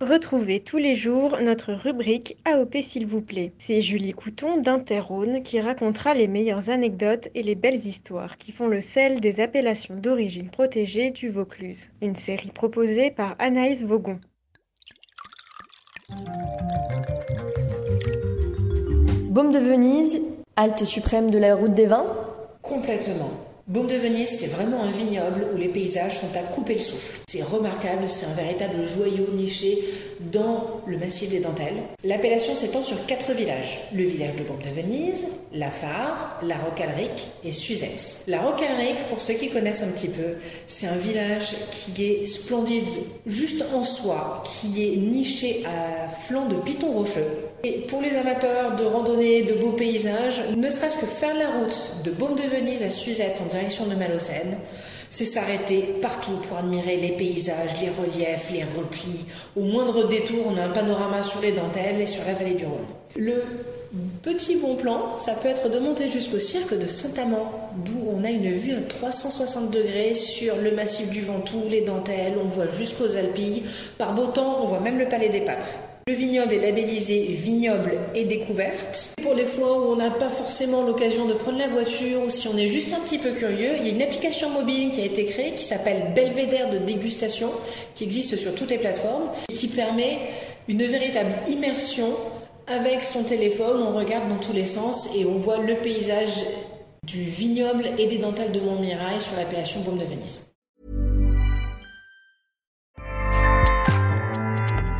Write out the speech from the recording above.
Retrouvez tous les jours notre rubrique AOP s'il vous plaît. C'est Julie Couton d'Interrhône qui racontera les meilleures anecdotes et les belles histoires qui font le sel des appellations d'origine protégée du Vaucluse. Une série proposée par Anaïs Vaugon. Baume de Venise, halte suprême de la route des vins? Complètement. Baume de Venise, c'est vraiment un vignoble où les paysages sont à couper le souffle. C'est remarquable, c'est un véritable joyau niché dans le massif des dentelles. L'appellation s'étend sur quatre villages. Le village de Baume de Venise, La Phare, La Rocalric et Suzette. La Rocalric, pour ceux qui connaissent un petit peu, c'est un village qui est splendide juste en soi, qui est niché à flanc de pitons rocheux. Et pour les amateurs de randonnée, de beaux paysages, ne serait-ce que faire la route de Baume de Venise à Suzette en direction de Malocène, c'est s'arrêter partout pour admirer les paysages, les reliefs, les replis. Au moindre détour, on a un panorama sur les dentelles et sur la vallée du Rhône. Le petit bon plan, ça peut être de monter jusqu'au cirque de Saint-Amand, d'où on a une vue à 360 degrés sur le massif du Ventoux, les dentelles, on voit jusqu'aux Alpilles. Par beau temps, on voit même le palais des papes. Le vignoble est labellisé vignoble et découverte. Pour les fois où on n'a pas forcément l'occasion de prendre la voiture ou si on est juste un petit peu curieux, il y a une application mobile qui a été créée qui s'appelle Belvédère de dégustation, qui existe sur toutes les plateformes et qui permet une véritable immersion avec son téléphone. On regarde dans tous les sens et on voit le paysage du vignoble et des dentelles de Montmirail sur l'appellation Baume de Venise.